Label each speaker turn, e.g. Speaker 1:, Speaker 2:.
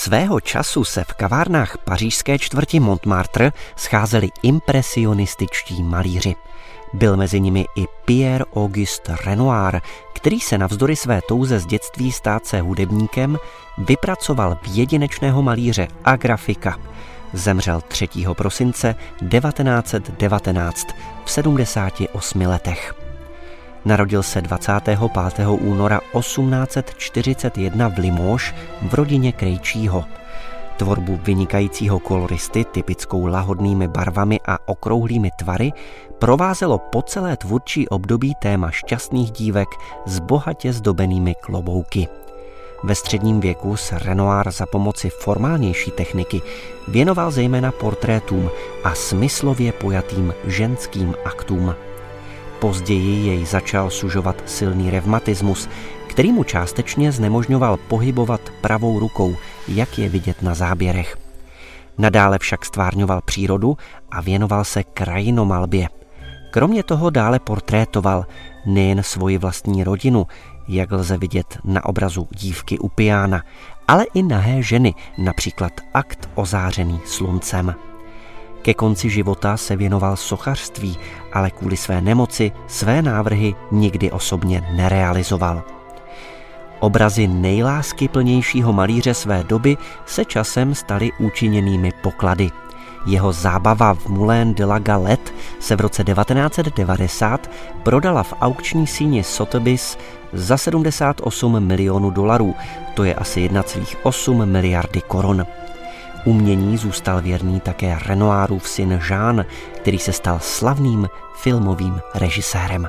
Speaker 1: Svého času se v kavárnách pařížské čtvrti Montmartre scházeli impresionističtí malíři. Byl mezi nimi i Pierre-Auguste Renoir, který se navzdory své touze z dětství stát se hudebníkem vypracoval v jedinečného malíře a grafika. Zemřel 3. prosince 1919 v 78 letech. Narodil se 25. února 1841 v Limoges v rodině Krejčího. Tvorbu vynikajícího koloristy typickou lahodnými barvami a okrouhlými tvary provázelo po celé tvůrčí období téma šťastných dívek s bohatě zdobenými klobouky. Ve středním věku se Renoir za pomoci formálnější techniky věnoval zejména portrétům a smyslově pojatým ženským aktům. Později jej začal sužovat silný revmatismus, který mu částečně znemožňoval pohybovat pravou rukou, jak je vidět na záběrech. Nadále však stvárňoval přírodu a věnoval se krajinomalbě. Kromě toho dále portrétoval nejen svoji vlastní rodinu, jak lze vidět na obrazu dívky u piána, ale i nahé ženy, například akt ozářený sluncem. Ke konci života se věnoval sochařství, ale kvůli své nemoci své návrhy nikdy osobně nerealizoval. Obrazy nejlásky plnějšího malíře své doby se časem staly účiněnými poklady. Jeho zábava v Moulin de la Galette se v roce 1990 prodala v aukční síni Sotheby's za 78 milionů dolarů, to je asi 1,8 miliardy korun. Umění zůstal věrný také Renoirův syn Jean, který se stal slavným filmovým režisérem.